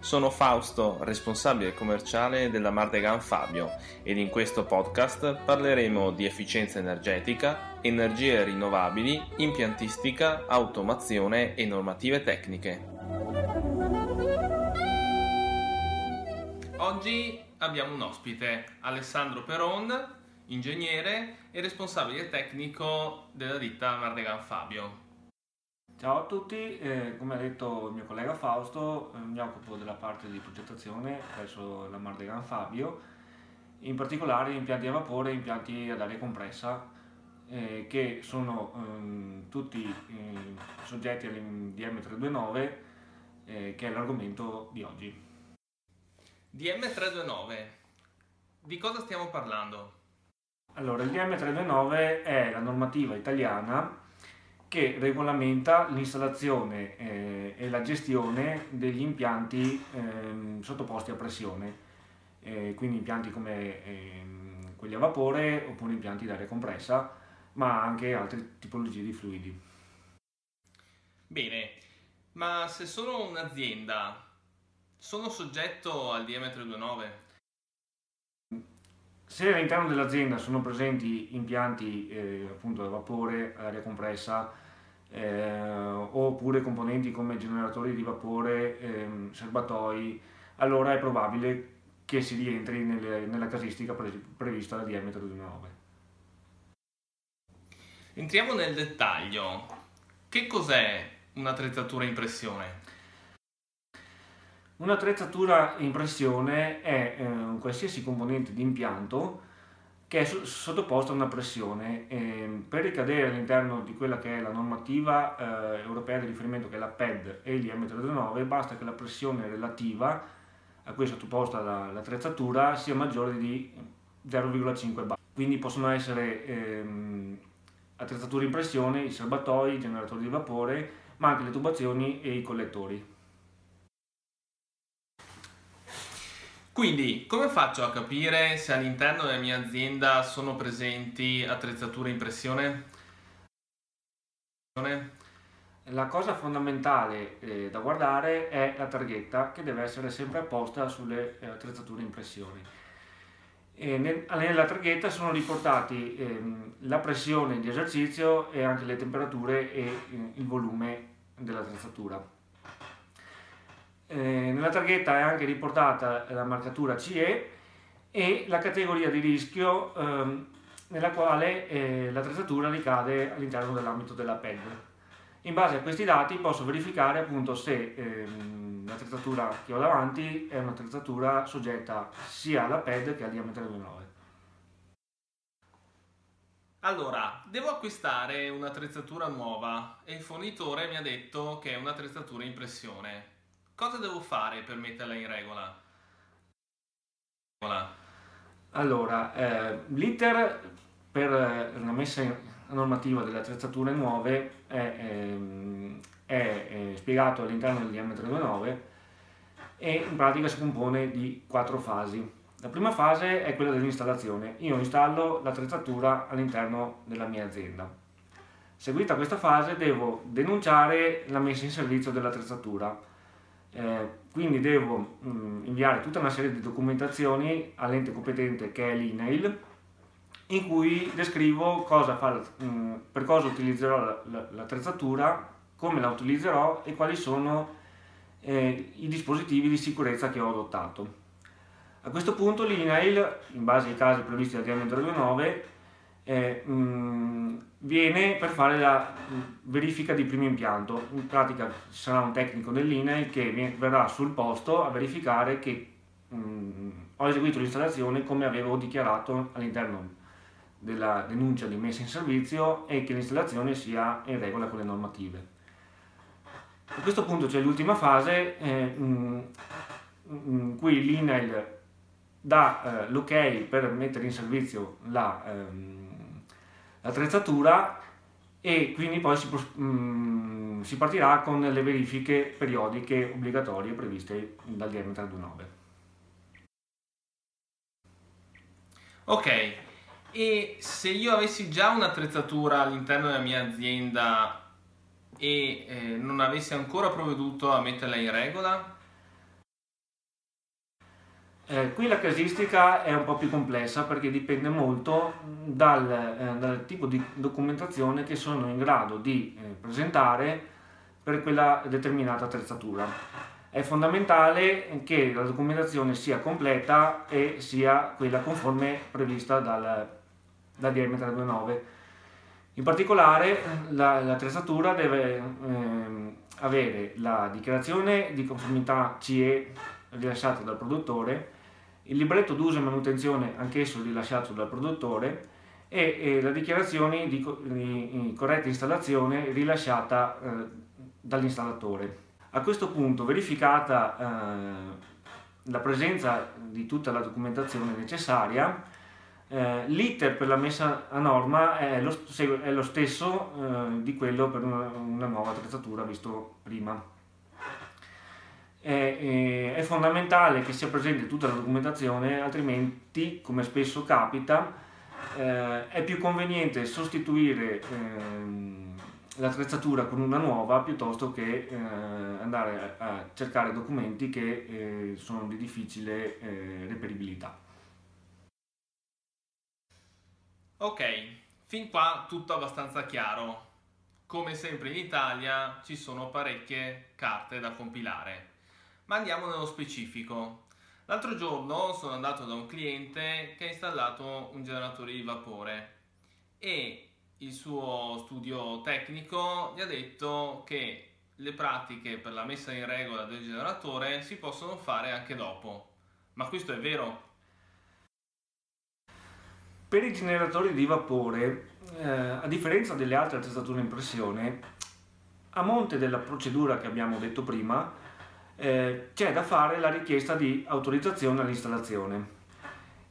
Sono Fausto, responsabile commerciale della Mardegan Fabio ed in questo podcast parleremo di efficienza energetica, energie rinnovabili, impiantistica, automazione e normative tecniche. Oggi abbiamo un ospite, Alessandro Peron, ingegnere e responsabile tecnico della ditta Mardegan Fabio. Ciao a tutti, eh, come ha detto il mio collega Fausto, eh, mi occupo della parte di progettazione presso la Mardegan Fabio, in particolare impianti a vapore e impianti ad aria compressa, eh, che sono ehm, tutti eh, soggetti all'IM329, eh, che è l'argomento di oggi. DM329, di cosa stiamo parlando? Allora, il DM329 è la normativa italiana che regolamenta l'installazione eh, e la gestione degli impianti eh, sottoposti a pressione, eh, quindi impianti come ehm, quelli a vapore oppure impianti d'aria compressa, ma anche altre tipologie di fluidi. Bene, ma se sono un'azienda, sono soggetto al DM329? Se all'interno dell'azienda sono presenti impianti eh, appunto a vapore, aria compressa, eh, oppure componenti come generatori di vapore, ehm, serbatoi, allora è probabile che si rientri nelle, nella casistica pre- prevista da DM329. Entriamo nel dettaglio. Che cos'è un'attrezzatura impressione? Un'attrezzatura impressione è eh, qualsiasi componente di impianto che è sottoposto a una pressione. Eh, per ricadere all'interno di quella che è la normativa eh, europea di riferimento, che è la PED e gli M329, basta che la pressione relativa a cui è sottoposta la, l'attrezzatura sia maggiore di 0,5 bar. Quindi possono essere ehm, attrezzature in pressione, i serbatoi, i generatori di vapore, ma anche le tubazioni e i collettori. Quindi, come faccio a capire se all'interno della mia azienda sono presenti attrezzature in pressione? La cosa fondamentale eh, da guardare è la targhetta che deve essere sempre apposta sulle eh, attrezzature in pressione. Nel, nella targhetta sono riportati ehm, la pressione di esercizio e anche le temperature e eh, il volume dell'attrezzatura. Eh, nella targhetta è anche riportata la marcatura CE e la categoria di rischio ehm, nella quale eh, l'attrezzatura ricade all'interno dell'ambito della PED. In base a questi dati posso verificare appunto se ehm, l'attrezzatura che ho davanti è un'attrezzatura soggetta sia alla PED che al diametro 9. Allora, devo acquistare un'attrezzatura nuova e il fornitore mi ha detto che è un'attrezzatura in pressione. Cosa devo fare per metterla in regola? Allora, eh, l'iter per la messa in normativa delle attrezzature nuove è, ehm, è, è spiegato all'interno del diametro 9 e in pratica si compone di quattro fasi. La prima fase è quella dell'installazione. Io installo l'attrezzatura all'interno della mia azienda. Seguita questa fase devo denunciare la messa in servizio dell'attrezzatura eh, quindi devo mh, mm, inviare tutta una serie di documentazioni all'ente competente che è l'INAIL in cui descrivo cosa fa, mh, mm, per cosa utilizzerò la, la, l'attrezzatura, come la utilizzerò e quali sono eh, i dispositivi di sicurezza che ho adottato. A questo punto l'INAIL, in base ai casi previsti dal DN 329, eh, mh, mm, viene per fare la verifica di primo impianto. In pratica ci sarà un tecnico dell'INAIL che verrà sul posto a verificare che mh, mm, ho eseguito l'installazione come avevo dichiarato all'interno della denuncia di messa in servizio e che l'installazione sia in regola con le normative. A questo punto c'è l'ultima fase eh, mh, in cui l'INAIL dà eh, l'ok per mettere in servizio la, ehm, l'attrezzatura e quindi poi si, mm, si partirà con le verifiche periodiche obbligatorie previste dal DM329. Ok, e se io avessi già un'attrezzatura all'interno della mia azienda e eh, non avessi ancora provveduto a metterla in regola? Eh, qui la casistica è un po' più complessa perché dipende molto dal, eh, dal tipo di documentazione che sono in grado di eh, presentare per quella determinata attrezzatura. È fondamentale che la documentazione sia completa e sia quella conforme prevista dal, dal DM329. In particolare la, l'attrezzatura deve ehm, avere la dichiarazione di conformità CE rilasciata dal produttore il libretto d'uso e manutenzione anch'esso rilasciato dal produttore e, e la dichiarazione di, di, corretta installazione rilasciata eh, dall'installatore. A questo punto, verificata eh, la presenza di tutta la documentazione necessaria, eh, l'iter per la messa a norma è lo, è lo stesso eh, di quello per una, una nuova attrezzatura visto prima è, è, fondamentale che sia presente tutta la documentazione, altrimenti, come spesso capita, eh, è più conveniente sostituire eh, l'attrezzatura con una nuova piuttosto che eh, andare a, a, cercare documenti che eh, sono di difficile eh, reperibilità. Ok, fin qua tutto abbastanza chiaro. Come sempre in Italia ci sono parecchie carte da compilare ma andiamo nello specifico. L'altro giorno sono andato da un cliente che ha installato un generatore di vapore e il suo studio tecnico gli ha detto che le pratiche per la messa in regola del generatore si possono fare anche dopo. Ma questo è vero? Per i generatori di vapore, eh, a differenza delle altre attrezzature in pressione, a monte della procedura che abbiamo detto prima, eh, c'è da fare la richiesta di autorizzazione all'installazione.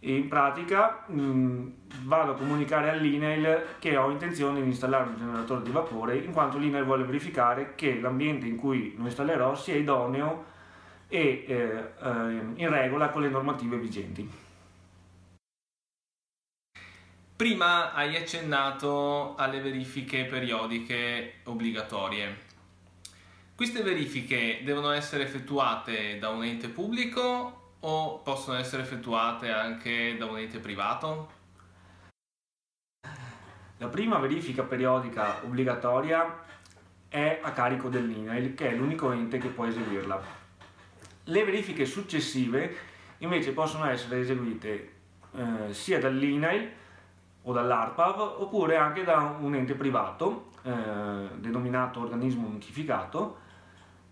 In pratica mh, mm, vado a comunicare all'INEL che ho intenzione di installare un generatore di vapore in quanto l'INEL vuole verificare che l'ambiente in cui lo installerò sia idoneo e eh, eh, in regola con le normative vigenti. Prima hai accennato alle verifiche periodiche obbligatorie. Queste verifiche devono essere effettuate da un ente pubblico o possono essere effettuate anche da un ente privato? La prima verifica periodica obbligatoria è a carico dell'INAIL, che è l'unico ente che può eseguirla. Le verifiche successive invece possono essere eseguite eh, sia dall'INAIL o dall'ARPAV oppure anche da un ente privato eh, denominato organismo notificato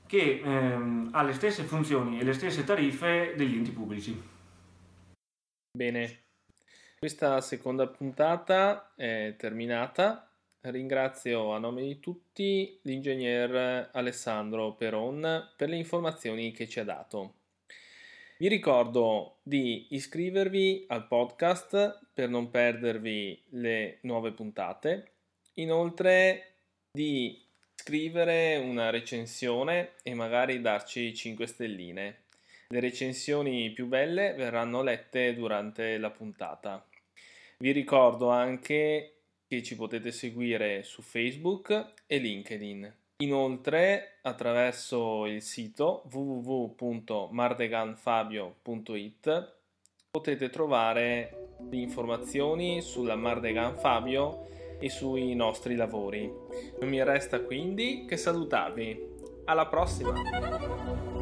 che ehm, ha le stesse funzioni e le stesse tariffe degli enti pubblici. Bene, questa seconda puntata è terminata. Ringrazio a nome di tutti l'ingegner Alessandro Peron per le informazioni che ci ha dato. Vi ricordo di iscrivervi al podcast per non perdervi le nuove puntate. Inoltre di scrivere una recensione e magari darci 5 stelline. Le recensioni più belle verranno lette durante la puntata. Vi ricordo anche che ci potete seguire su Facebook e LinkedIn. Inoltre, attraverso il sito www.mardeganfabio.it potete trovare le informazioni sulla Mardegan Fabio e sui nostri lavori. Non mi resta quindi che salutarvi. Alla prossima!